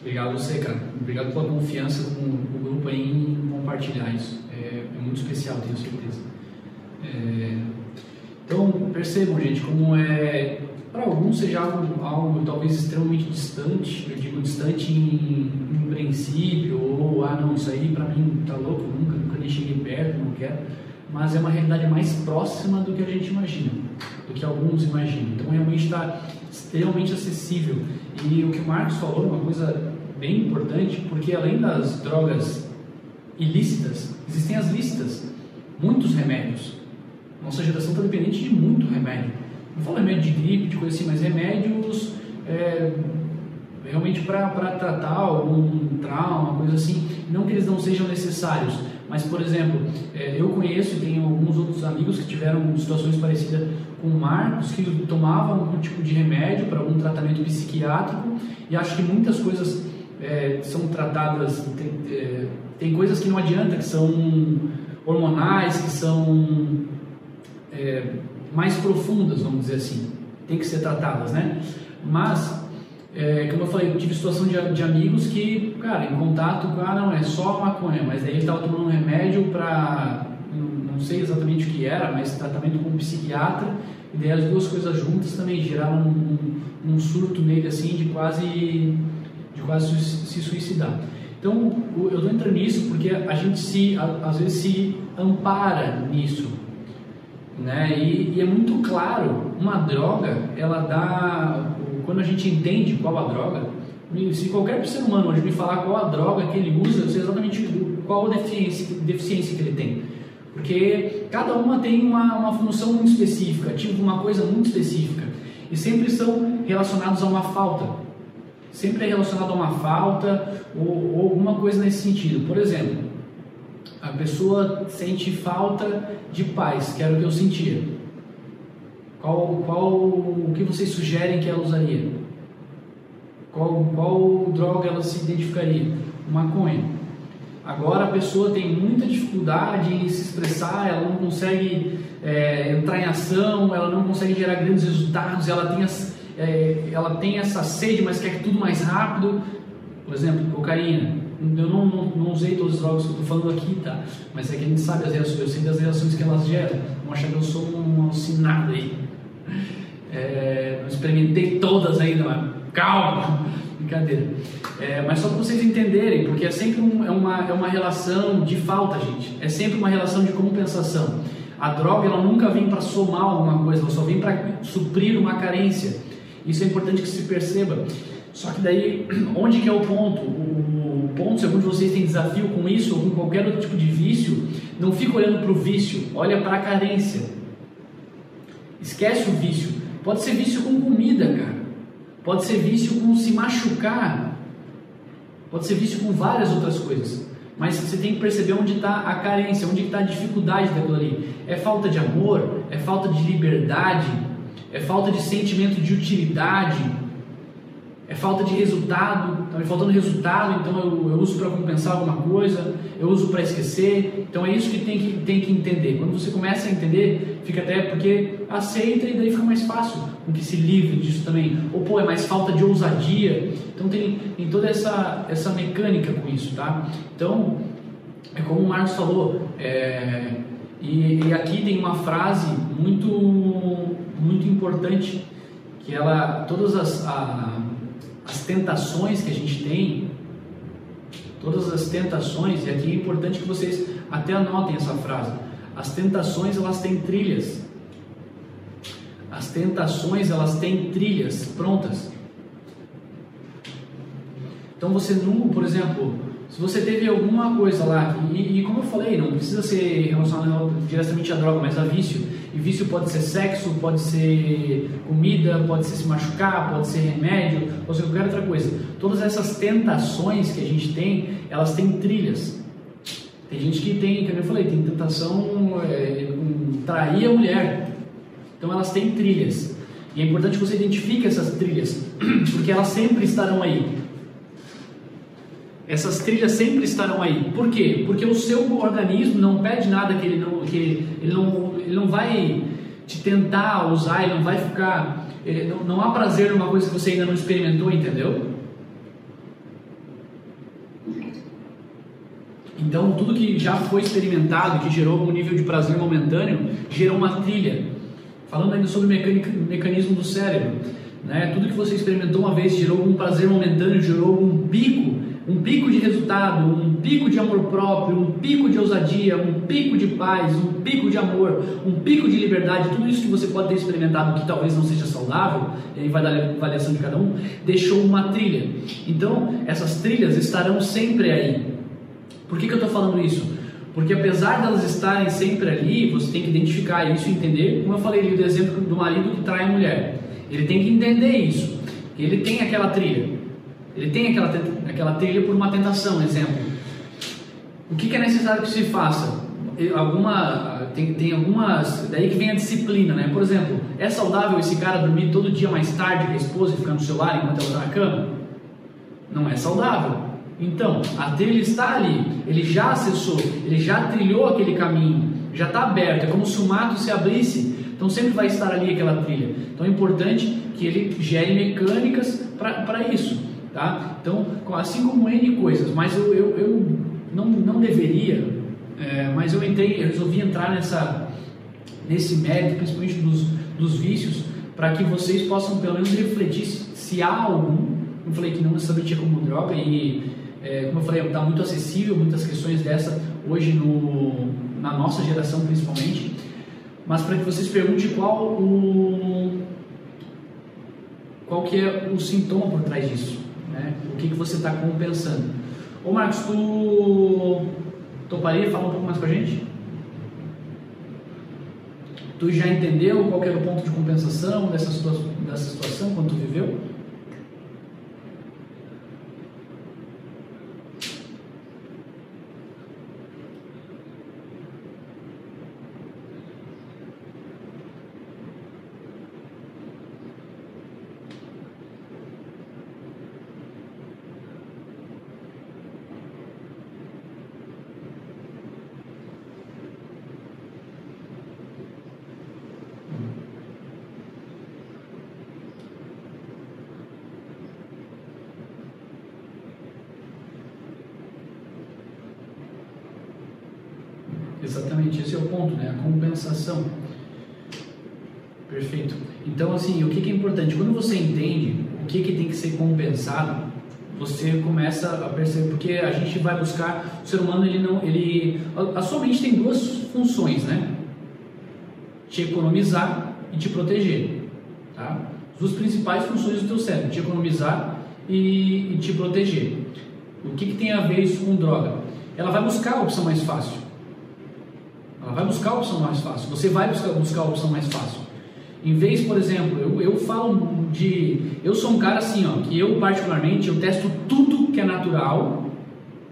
Obrigado você, cara. Obrigado pela confiança com o grupo em compartilhar isso. É, é muito especial, tenho certeza. É, então, percebam, gente, como é. Para alguns seja algo, algo, talvez extremamente distante, eu digo distante em, em princípio, ou ah, não, isso aí para mim tá louco, nunca, nunca nem cheguei perto, não quero. Mas é uma realidade mais próxima do que a gente imagina, do que alguns imaginam. Então, realmente está extremamente acessível. E o que o Marcos falou uma coisa bem importante, porque além das drogas ilícitas, existem as lícitas, muitos remédios. Nossa geração está dependente de muito remédio. Não falo remédio de gripe, de coisa assim, mas remédios é, realmente para tratar algum trauma, coisa assim. Não que eles não sejam necessários, mas, por exemplo, é, eu conheço e tenho alguns outros amigos que tiveram situações parecidas com o Marcos, que tomavam algum tipo de remédio para algum tratamento psiquiátrico e acho que muitas coisas é, são tratadas, tem, é, tem, coisas que não adianta, que são hormonais, que são é, mais profundas, vamos dizer assim, tem que ser tratadas, né? Mas, é, como eu falei, eu tive situação de, de, amigos que, cara, em contato, ah, não, é só maconha, mas daí ele estava tomando um remédio para, não, não sei exatamente o que era, mas tratamento com um psiquiatra, e daí as duas coisas juntas também geraram um, um, um surto nele, assim, de quase de quase se suicidar. Então, eu estou entrando nisso porque a gente se, às vezes se ampara nisso, né? E, e, é muito claro, uma droga, ela dá, quando a gente entende qual a droga, se qualquer ser humano hoje me falar qual a droga que ele usa, eu sei exatamente qual a deficiência, deficiência que ele tem. Porque cada uma tem uma, uma função muito específica, tipo uma coisa muito específica. E sempre são relacionados a uma falta sempre é relacionado a uma falta ou, ou alguma coisa nesse sentido. Por exemplo, a pessoa sente falta de paz, que era o que eu sentia. Qual, qual o que vocês sugerem que ela usaria? Qual, qual droga ela se identificaria? Maconha. Agora a pessoa tem muita dificuldade em se expressar, ela não consegue é, entrar em ação, ela não consegue gerar grandes resultados, ela tem as, é, ela tem essa sede, mas quer tudo mais rápido. Por exemplo, cocaína. Eu não, não, não usei todas as drogas que eu estou falando aqui, tá? Mas é que a gente sabe as reações, eu sei das reações que elas geram. Não achar que eu sou um alucinado aí. É, não experimentei todas ainda, mas calma, brincadeira. É, mas só para vocês entenderem, porque é sempre um, é uma, é uma relação de falta, gente. É sempre uma relação de compensação. A droga ela nunca vem para somar alguma coisa, ela só vem para suprir uma carência. Isso é importante que se perceba. Só que daí, onde que é o ponto? O ponto, se algum de vocês tem desafio com isso ou com qualquer outro tipo de vício, não fica olhando para o vício, olha para a carência. Esquece o vício. Pode ser vício com comida, cara. Pode ser vício com se machucar. Pode ser vício com várias outras coisas. Mas você tem que perceber onde está a carência, onde está a dificuldade daquilo ali. É falta de amor? É falta de liberdade? É falta de sentimento de utilidade, é falta de resultado, está me faltando resultado, então eu, eu uso para compensar alguma coisa, eu uso para esquecer. Então é isso que tem, que tem que entender. Quando você começa a entender, fica até porque aceita e daí fica mais fácil com que se livre disso também. Ou pô, é mais falta de ousadia. Então tem, toda essa, essa mecânica com isso, tá? Então, é como o Marcos falou, é, e, e aqui tem uma frase muito muito importante que ela todas as, a, as tentações que a gente tem todas as tentações e aqui é importante que vocês até anotem essa frase as tentações elas têm trilhas. As tentações elas têm trilhas prontas. Então você não por exemplo se você teve alguma coisa lá e, e como eu falei não precisa ser relacionado diretamente à droga mas a vício e vício pode ser sexo, pode ser comida, pode ser se machucar, pode ser remédio, ou seja, qualquer outra coisa. Todas essas tentações que a gente tem, elas têm trilhas. Tem gente que tem, como eu falei, tem tentação é, trair a mulher. Então elas têm trilhas. E é importante que você identifique essas trilhas, porque elas sempre estarão aí. Essas trilhas sempre estarão aí. Por quê? Porque o seu organismo não pede nada que ele não, que ele não, ele não vai te tentar usar, ele não vai ficar. Ele, não, não há prazer numa coisa que você ainda não experimentou, entendeu? Então, tudo que já foi experimentado, que gerou um nível de prazer momentâneo, gerou uma trilha. Falando ainda sobre o mecanismo do cérebro, né? tudo que você experimentou uma vez gerou um prazer momentâneo, gerou um pico, um pico de resultado, um pico de amor próprio, um pico de ousadia, um pico de paz, um pico de amor, um pico de liberdade, tudo isso que você pode ter experimentado que talvez não seja saudável, e aí vai dar a avaliação de cada um, deixou uma trilha. Então, essas trilhas estarão sempre aí. Por que, que eu estou falando isso? Porque apesar delas estarem sempre ali, você tem que identificar isso e entender, como eu falei ali do exemplo do marido que trai a mulher. Ele tem que entender isso. Ele tem aquela trilha. Ele tem aquela, aquela trilha por uma tentação, exemplo. O que, que é necessário que se faça? Alguma, tem, tem algumas. Daí que vem a disciplina, né? Por exemplo, é saudável esse cara dormir todo dia mais tarde com a esposa e ficar no celular enquanto ela está na cama? Não é saudável. Então, a trilha está ali, ele já acessou, ele já trilhou aquele caminho, já está aberto, é como se o mato se abrisse, então sempre vai estar ali aquela trilha. Então é importante que ele gere mecânicas para isso, tá? Então, assim como N coisas, mas eu, eu, eu não, não deveria, é, mas eu entrei, eu resolvi entrar nessa, nesse mérito, principalmente dos, dos vícios, para que vocês possam pelo menos refletir se há algum. Eu falei que não necessariamente é como droga e é, como eu falei, está muito acessível muitas questões dessa hoje no, na nossa geração principalmente, mas para que vocês perguntem qual o qual que é o sintoma por trás disso, né? O que que você está compensando? Ô Marcos, tu toparia falar um pouco mais com a gente? Tu já entendeu qual era o ponto de compensação dessa situação, dessa situação quando tu viveu? Esse é o ponto, né? A compensação. Perfeito. Então, assim, o que, que é importante? Quando você entende o que, que tem que ser compensado, você começa a perceber, porque a gente vai buscar, o ser humano, ele não, ele, a sua mente tem duas funções, né? Te economizar e te proteger, tá? As duas principais funções do teu cérebro, te economizar e, e te proteger. O que, que tem a ver isso com droga? Ela vai buscar a opção mais fácil. Ela vai buscar a opção mais fácil. Você vai buscar, buscar a opção mais fácil. Em vez, por exemplo, eu, eu falo de. Eu sou um cara assim, ó, que eu particularmente eu testo tudo que é natural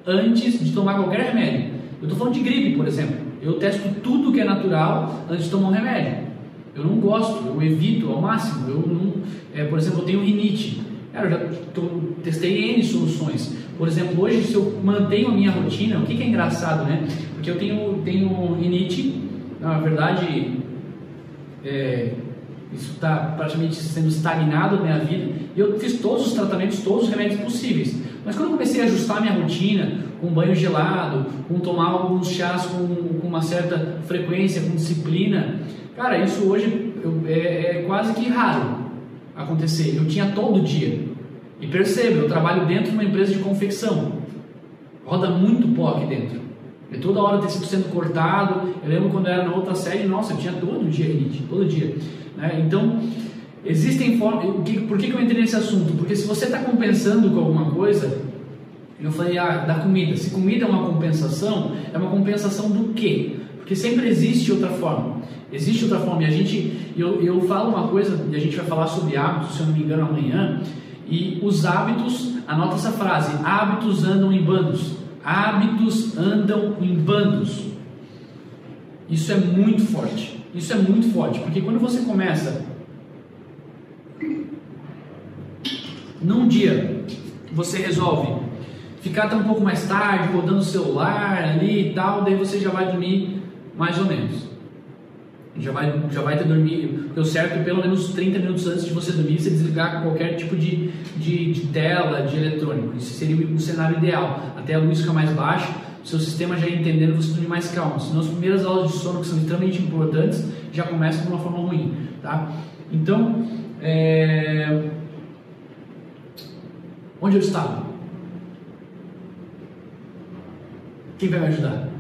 antes de tomar qualquer remédio. Eu estou falando de gripe, por exemplo. Eu testo tudo que é natural antes de tomar um remédio. Eu não gosto, eu evito ao máximo. Eu não, é, por exemplo, eu tenho rinite. Cara, eu já tô, testei N soluções. Por exemplo, hoje, se eu mantenho a minha rotina, o que, que é engraçado, né? Porque eu tenho, tenho rinite, na verdade, é, isso está praticamente sendo estagnado na minha vida. E eu fiz todos os tratamentos, todos os remédios possíveis. Mas quando eu comecei a ajustar a minha rotina, com banho gelado, com tomar alguns chás com, com uma certa frequência, com disciplina, cara, isso hoje eu, é, é quase que raro acontecer. Eu tinha todo dia. E perceba, eu trabalho dentro de uma empresa de confecção. Roda muito pó aqui dentro. E toda hora tecido sendo cortado. Eu lembro quando eu era na outra série, nossa, eu tinha todo dia rinite, todo dia. Né? Então, existem formas. Por que, que eu entrei nesse assunto? Porque se você está compensando com alguma coisa, eu falei ah, da comida. Se comida é uma compensação, é uma compensação do quê? Porque sempre existe outra forma. Existe outra forma. E a gente, eu, eu falo uma coisa, e a gente vai falar sobre hábitos, se eu não me engano, amanhã. E os hábitos, anota essa frase: hábitos andam em bandos. Hábitos andam em bandos. Isso é muito forte. Isso é muito forte, porque quando você começa num dia, você resolve ficar até um pouco mais tarde, rodando o celular ali e tal, daí você já vai dormir mais ou menos já vai, já vai ter dormido, o certo é pelo menos 30 minutos antes de você dormir, você desligar qualquer tipo de, de, de tela, de eletrônico. Isso seria o cenário ideal. Até a luz ficar mais baixa, seu sistema já entendendo você dormir mais calmo. Senão as primeiras aulas de sono, que são extremamente importantes, já começam de uma forma ruim, tá? Então, é... onde eu estava? Quem vai me ajudar?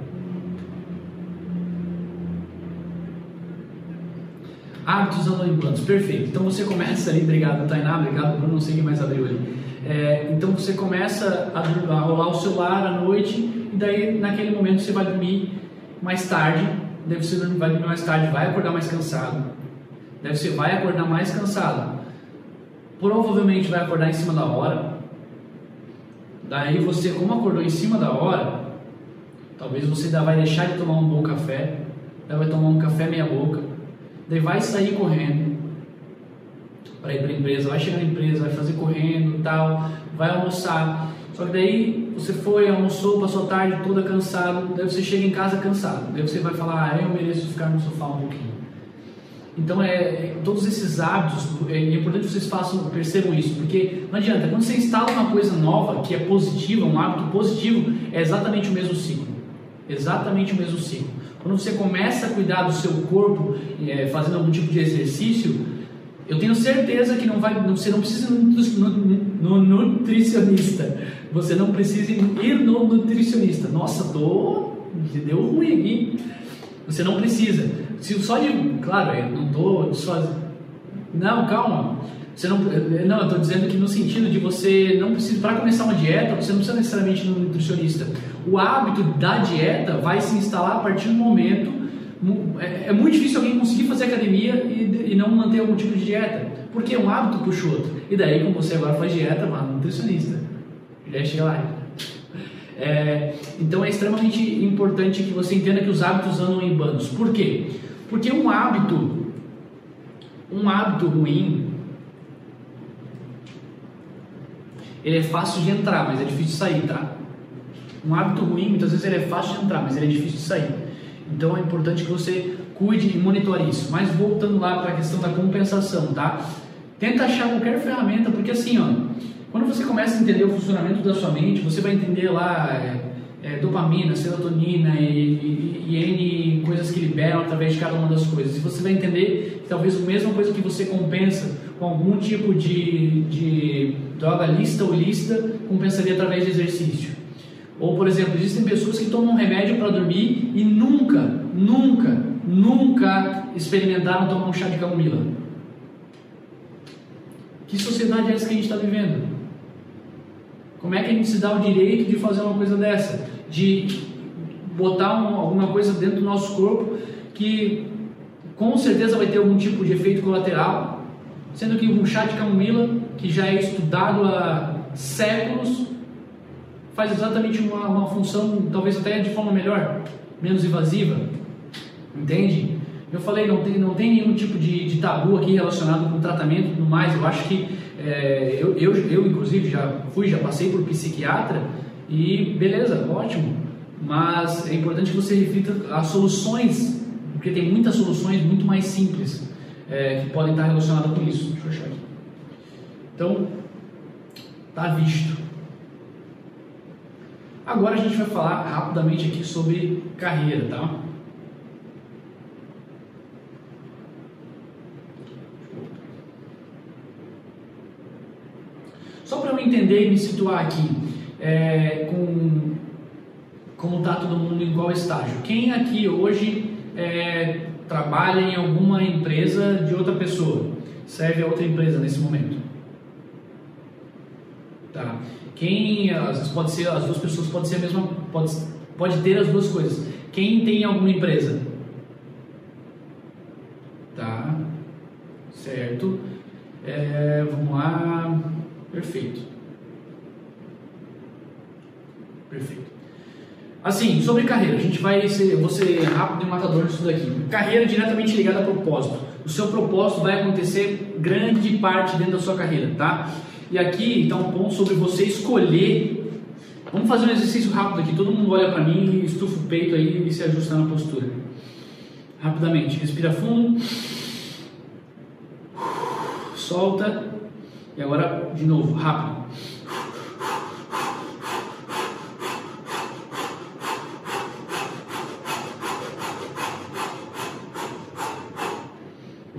Hábitos anônimos, perfeito. Então você começa ali, obrigado Tainá, obrigado Bruno, não sei quem mais abriu ali. É, então você começa a, a, rolar o celular à noite e daí naquele momento você vai dormir mais tarde, deve ser vai dormir mais tarde, vai acordar mais cansado. Deve ser vai acordar mais cansado. Provavelmente vai acordar em cima da hora. Daí você, como acordou em cima da hora, talvez você ainda vai deixar de tomar um bom café, vai tomar um café meia boca Daí vai sair correndo para ir para a empresa, vai chegar na empresa, vai fazer correndo tal, vai almoçar. Só que daí você foi, almoçou, passou a tarde toda cansado, daí você chega em casa cansado. Daí você vai falar, ah, eu mereço ficar no sofá um pouquinho. Então, é, todos esses hábitos, é, é importante que vocês façam, percebam isso, porque não adianta, quando você instala uma coisa nova, que é positiva, um hábito positivo, é exatamente o mesmo ciclo. Exatamente o mesmo ciclo. Quando você começa a cuidar do seu corpo, é, fazendo algum tipo de exercício, eu tenho certeza que não vai, você não precisa no, nutricionista. Você não precisa ir no nutricionista. Nossa, tô, deu ruim aqui. Você não precisa. Se só de, claro, eu não tô desfazendo. Não, calma. Você não, não, eu estou dizendo que no sentido de você não precisa, para começar uma dieta, você não precisa necessariamente ir no nutricionista. O hábito da dieta vai se instalar a partir do momento. É, é muito difícil alguém conseguir fazer academia e, e, não manter algum tipo de dieta, porque um hábito puxa outro. E daí, como você agora faz dieta, vá no nutricionista. Já chega lá. É, então é extremamente importante que você entenda que os hábitos andam em bandos. Por quê? Porque um hábito, um hábito ruim, ele é fácil de entrar, mas é difícil de sair, tá? Um hábito ruim, muitas vezes ele é fácil de entrar, mas ele é difícil de sair. Então é importante que você cuide e monitore isso. Mas voltando lá para a questão da compensação, tá? Tenta achar qualquer ferramenta, porque assim, ó, quando você começa a entender o funcionamento da sua mente, você vai entender lá é, dopamina, serotonina e, e, e, N coisas que liberam através de cada uma das coisas. E você vai entender que talvez a mesma coisa que você compensa com algum tipo de, de droga lista ou lista, compensaria através de exercício. Ou, por exemplo, existem pessoas que tomam remédio para dormir e nunca, nunca, nunca experimentaram tomar um chá de camomila. Que sociedade é essa que a gente está vivendo? Como é que a gente se dá o direito de fazer uma coisa dessa? De botar um, alguma coisa dentro do nosso corpo que com certeza vai ter algum tipo de efeito colateral, sendo que um chá de camomila, que já é estudado há séculos, faz exatamente uma, uma função, talvez até de forma melhor, menos invasiva. Entende? Eu falei, não tem, não tem nenhum tipo de, de tabu aqui relacionado com tratamento e mais. Eu acho que é, eu, eu, eu, inclusive, já fui, já passei por psiquiatra e beleza, ótimo. Mas é importante que você reflita as soluções, porque tem muitas soluções muito mais simples é, que podem estar relacionadas com isso. Deixa eu achar aqui. Então, tá visto. Agora a gente vai falar rapidamente aqui sobre carreira, tá? Só para eu entender e me situar aqui, é, com está todo mundo em qual estágio. Quem aqui hoje é, trabalha em alguma empresa de outra pessoa? Serve a outra empresa nesse momento? Tá. Quem, às vezes pode ser, as duas pessoas pode ser a mesma, pode, pode ter as duas coisas. Quem tem alguma empresa? Tá, certo. É, vamos lá. Perfeito. Assim, sobre carreira, a gente vai ser, ser rápido e matador nisso daqui. Carreira diretamente ligada a propósito. O seu propósito vai acontecer grande parte dentro da sua carreira, tá? E aqui está um ponto sobre você escolher. Vamos fazer um exercício rápido aqui. Todo mundo olha para mim, estufa o peito aí e se ajusta na postura. Rapidamente, respira fundo. Solta. E agora de novo, rápido.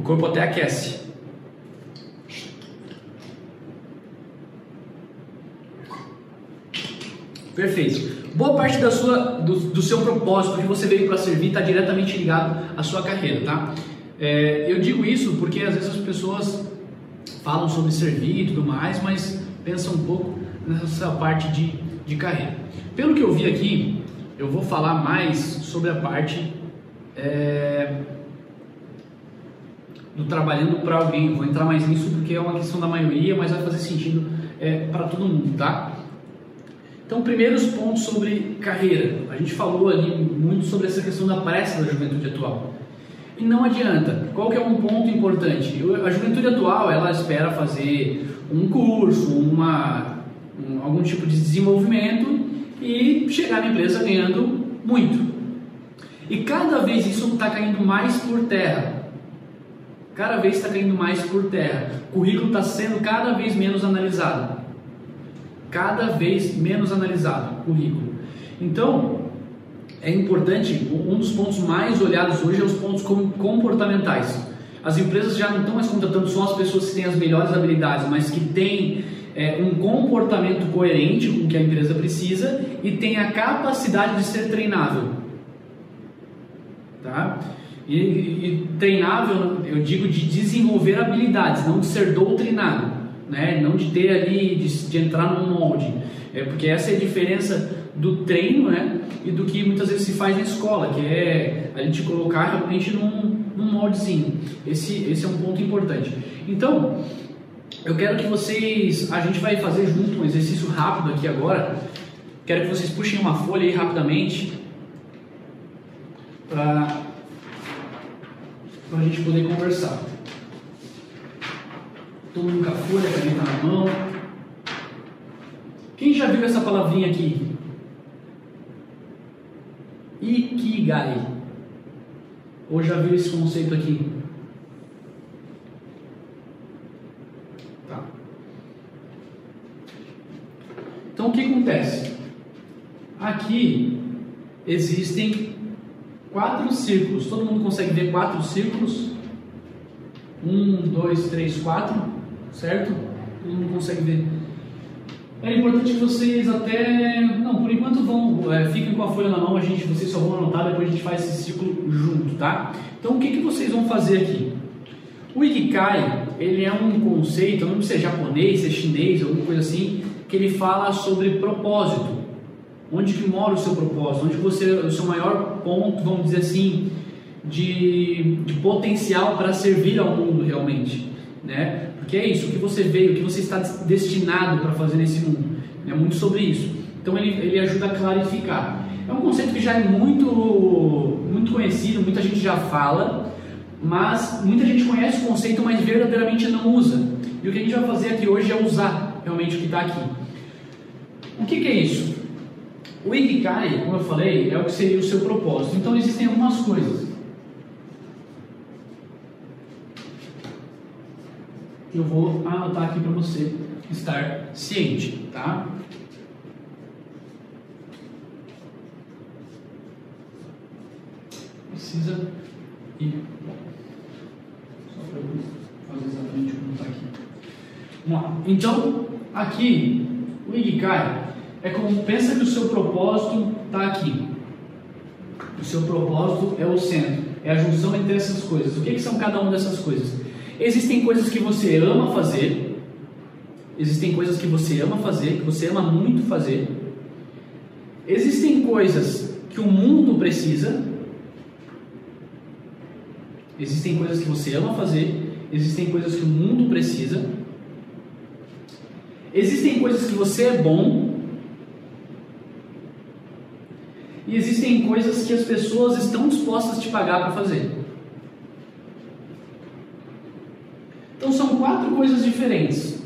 Corpo até aquece. Perfeito. Boa parte da sua, do, do seu propósito que você veio para servir está diretamente ligado à sua carreira, tá? É, eu digo isso porque às vezes as pessoas falam sobre servir e tudo mais, mas pensam um pouco nessa parte de, de carreira. Pelo que eu vi aqui, eu vou falar mais sobre a parte é, do trabalhando para alguém. Vou entrar mais nisso porque é uma questão da maioria, mas vai fazer sentido é, para todo mundo, tá? Então, primeiros pontos sobre carreira. A gente falou ali muito sobre essa questão da pressa da juventude atual. E não adianta. Qual que é um ponto importante? A juventude atual, ela espera fazer um curso, uma, um, algum tipo de desenvolvimento e chegar na empresa ganhando muito. E cada vez isso está caindo mais por terra. Cada vez está caindo mais por terra. O currículo está sendo cada vez menos analisado. Cada vez menos analisado o currículo. Então, é importante, um dos pontos mais olhados hoje é os pontos comportamentais. As empresas já não estão mais contratando só as pessoas que têm as melhores habilidades, mas que têm é, um comportamento coerente com o que a empresa precisa e tem a capacidade de ser treinável. Tá? E, e, treinável, eu digo de desenvolver habilidades, não de ser doutrinado, né? não de ter ali, de, de entrar num molde. É porque essa é a diferença do treino né? e do que muitas vezes se faz na escola, que é a gente colocar realmente num, num moldezinho. Esse, esse é um ponto importante. Então, eu quero que vocês, a gente vai fazer junto um exercício rápido aqui agora. Quero que vocês puxem uma folha aí rapidamente para a gente poder conversar. Todo mundo com a folha, caneta na mão. Quem já viu essa palavrinha aqui? Ikigai. Ou já viu esse conceito aqui? Tá. Então o que acontece? Aqui existem quatro círculos. Todo mundo consegue ver quatro círculos? Um, dois, três, quatro, certo? Todo mundo consegue ver. É importante que vocês até, não, por enquanto vão, é, fiquem com a folha na mão, a gente, vocês só vão anotar, depois a gente faz esse ciclo junto, tá? Então o que, que vocês vão fazer aqui? O Ikigai, ele é um conceito, não sei se é japonês, se é chinês, alguma coisa assim, que ele fala sobre propósito. Onde que mora o seu propósito? Onde você, o seu maior ponto, vamos dizer assim, de, de potencial para servir ao mundo realmente, né? Porque é isso, o que você veio, o que você está destinado para fazer nesse mundo. É muito sobre isso. Então ele, ele ajuda a clarificar. É um conceito que já é muito, muito conhecido, muita gente já fala, mas muita gente conhece o conceito, mas verdadeiramente não usa. E o que a gente vai fazer aqui hoje é usar realmente o que está aqui. O que, que é isso? O Ikigai, como eu falei, é o que seria o seu propósito. Então existem algumas coisas. eu vou anotar aqui para você estar ciente, tá? Precisa ir. Só para eu fazer exatamente como está aqui. Vamos lá. Então, aqui, o Ikigai é como pensa que o seu propósito está aqui. O seu propósito é o centro, é a junção entre essas coisas. O que, que são cada uma dessas coisas? Existem coisas que você ama fazer, existem coisas que você ama fazer, que você ama muito fazer. Existem coisas que o mundo precisa. Existem coisas que você ama fazer, existem coisas que o mundo precisa. Existem coisas que você é bom e existem coisas que as pessoas estão dispostas a te pagar para fazer. Então são quatro coisas diferentes.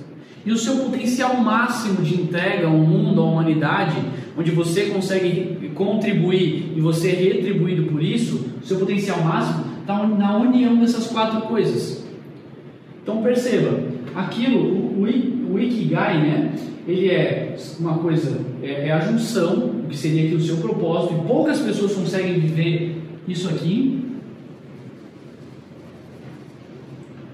E o seu potencial máximo de entrega ao mundo, à humanidade, onde você consegue contribuir e você é retribuído por isso, seu potencial máximo está na união dessas quatro coisas. Então perceba, aquilo, o, o, o Ikigai, né? Ele é uma coisa, é, é a junção que seria aqui o seu propósito, e poucas pessoas conseguem viver isso aqui.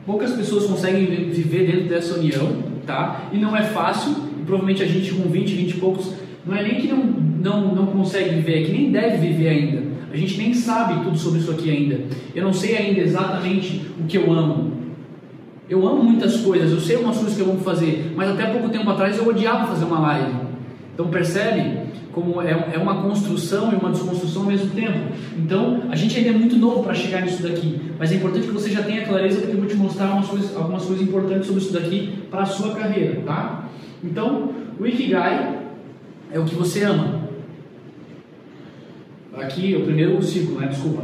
Poucas pessoas conseguem viver dentro dessa união, tá? E não é fácil, provavelmente a gente com 20, 20 e poucos, não é nem que não, não, não consegue viver, é que nem deve viver ainda. A gente nem sabe tudo sobre isso aqui ainda. Eu não sei ainda exatamente o que eu amo. Eu amo muitas coisas, eu sei umas coisas que eu amo fazer, mas até pouco tempo atrás eu odiava fazer uma live. Então percebe como é, é uma construção e uma desconstrução ao mesmo tempo. Então a gente ainda é muito novo para chegar nisso daqui, mas é importante que você já tenha clareza porque eu vou te mostrar algumas coisas, algumas coisas importantes sobre isso daqui para a sua carreira, tá? Então o Ikigai é o que você ama. Aqui o primeiro círculo, né? Desculpa.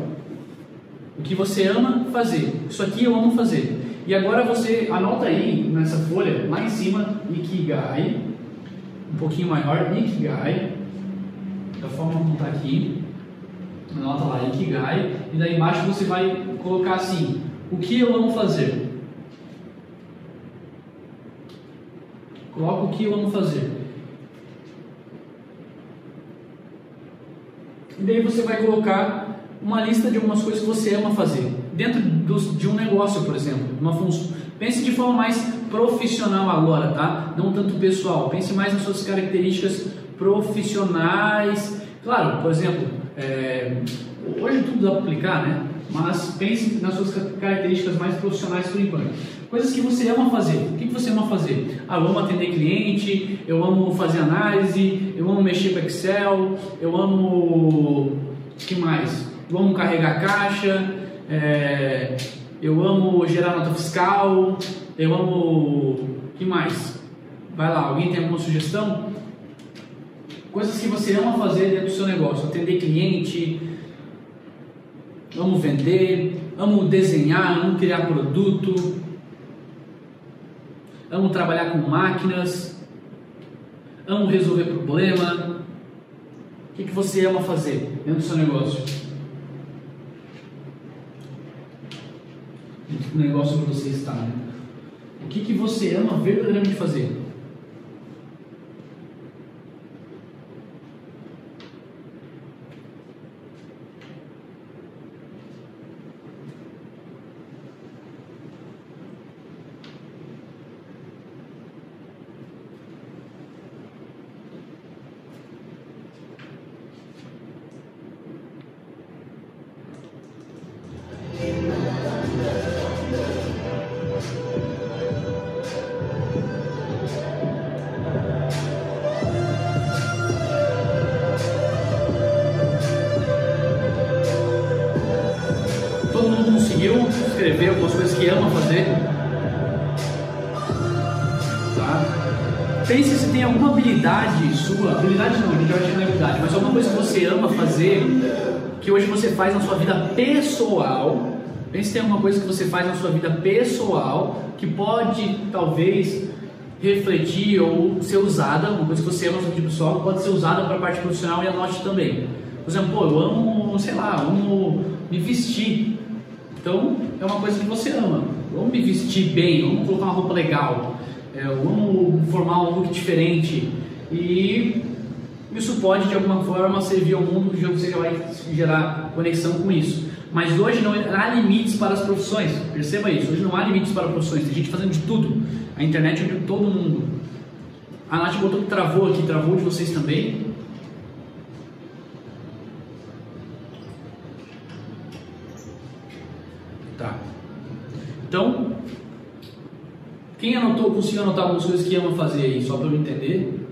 O que você ama fazer. Isso aqui eu amo fazer. E agora você anota aí nessa folha, lá em cima, Ikigai, um pouquinho maior, Ikigai, da forma como está aqui, anota lá, Ikigai, e daí embaixo você vai colocar assim, o que eu amo fazer? Coloca o que eu amo fazer. E daí você vai colocar uma lista de algumas coisas que você ama fazer dentro de um negócio, por exemplo, uma função. Pense de forma mais profissional agora, tá? Não tanto pessoal. Pense mais nas suas características profissionais. Claro, por exemplo, é, hoje tudo dá para aplicar, né? Mas pense nas suas características mais profissionais por enquanto. Coisas que você ama fazer. O que você ama fazer? Ah, eu amo atender cliente, eu amo fazer análise, eu amo mexer com Excel, eu amo. Que mais? Eu amo carregar caixa, é, eu amo gerar nota fiscal, eu amo. que mais? Vai lá, alguém tem alguma sugestão? Coisas que você ama fazer dentro do seu negócio, atender cliente, amo vender, amo desenhar, amo criar produto, amo trabalhar com máquinas, amo resolver problema. O que, que você ama fazer dentro do seu negócio? o negócio que você está. Né? O que, que você ama verdadeiramente fazer? Escrever algumas coisas que ama fazer. Tá? Pense se tem alguma habilidade sua, habilidade não, a gente vai habilidade, mas alguma coisa que você ama fazer, que hoje você faz na sua vida pessoal. Pense se tem alguma coisa que você faz na sua vida pessoal que pode talvez refletir ou ser usada, uma coisa que você ama sua vida pessoal, pode ser usada para a parte profissional e anote também. Por exemplo, pô, eu amo, sei lá, amo me vestir. Então, é uma coisa que você ama. Amo me vestir bem, amo colocar uma roupa legal, é, amo formar um look diferente. E isso pode, de alguma forma, servir ao mundo, de você vai gerar conexão com isso. Mas hoje não há limites para as profissões. Perceba isso. Hoje não há limites para profissões. Tem gente fazendo de tudo. A internet é todo mundo. A Nath botou que travou aqui, travou de vocês também. Então, quem anotou, conseguiu anotar algumas coisas que ama fazer aí, só para eu entender?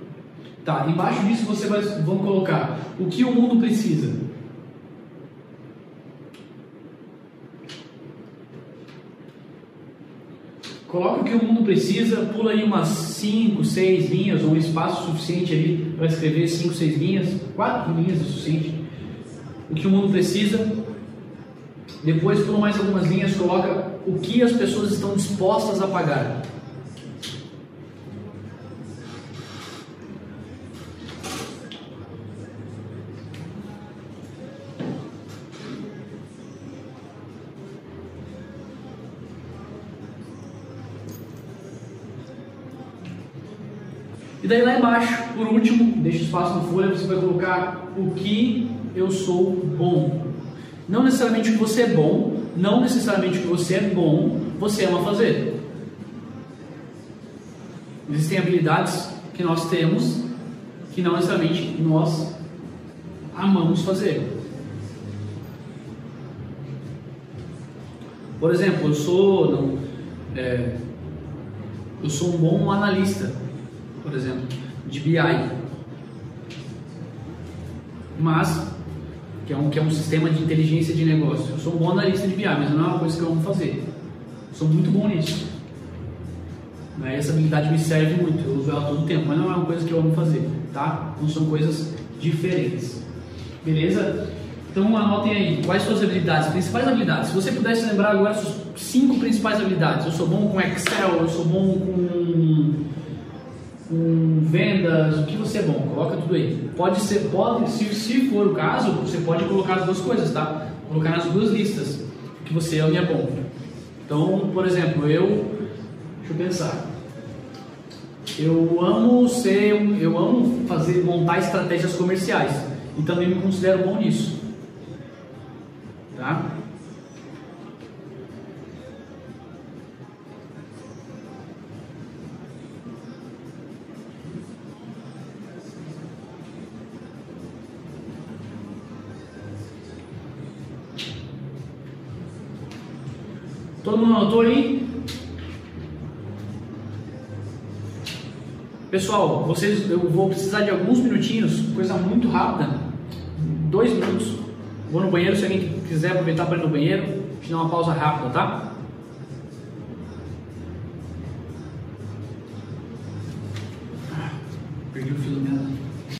Tá, embaixo disso você vai, vamos colocar o que o mundo precisa. Coloca o que o mundo precisa, pula aí umas 5, 6 linhas, ou um espaço suficiente ali para escrever 5, 6 linhas, 4 linhas é suficiente. O que o mundo precisa. Depois pula mais algumas linhas, coloca o que as pessoas estão dispostas a pagar. E daí lá embaixo, por último, deixa espaço na folha, você vai colocar o que eu sou bom. Não necessariamente o que você é bom, não necessariamente que você é bom, você ama fazer. Existem habilidades que nós temos que não necessariamente nós amamos fazer. Por exemplo, eu sou não, é, eu sou um bom analista, por exemplo, de BI, mas que é um que é um sistema de inteligência de negócio. Eu sou um bom analista de BI, mas não é uma coisa que eu amo fazer. Eu sou muito bom nisso. Né? Essa habilidade me serve muito, eu uso ela todo o tempo, mas não é uma coisa que eu amo fazer, tá? Não são coisas diferentes. Beleza? Então anotem aí, quais suas habilidades, principais habilidades. Se você pudesse lembrar agora suas cinco principais habilidades. Eu sou bom com Excel, eu sou bom com, com vendas, o que você é bom, coloca tudo aí. Pode ser, pode, se, se for o caso, você pode colocar as duas coisas, tá? Colocar nas duas listas, o que você ama e é bom. Então, por exemplo, eu Deixa eu pensar. Eu amo ser, eu amo fazer, montar estratégias comerciais e também me considero bom nisso. Todo mundo anotou aí? Pessoal, vocês, eu vou precisar de alguns minutinhos, coisa muito rápida, dois minutos. Vou no banheiro, se alguém quiser aproveitar para ir no banheiro, te dar uma pausa rápida, tá?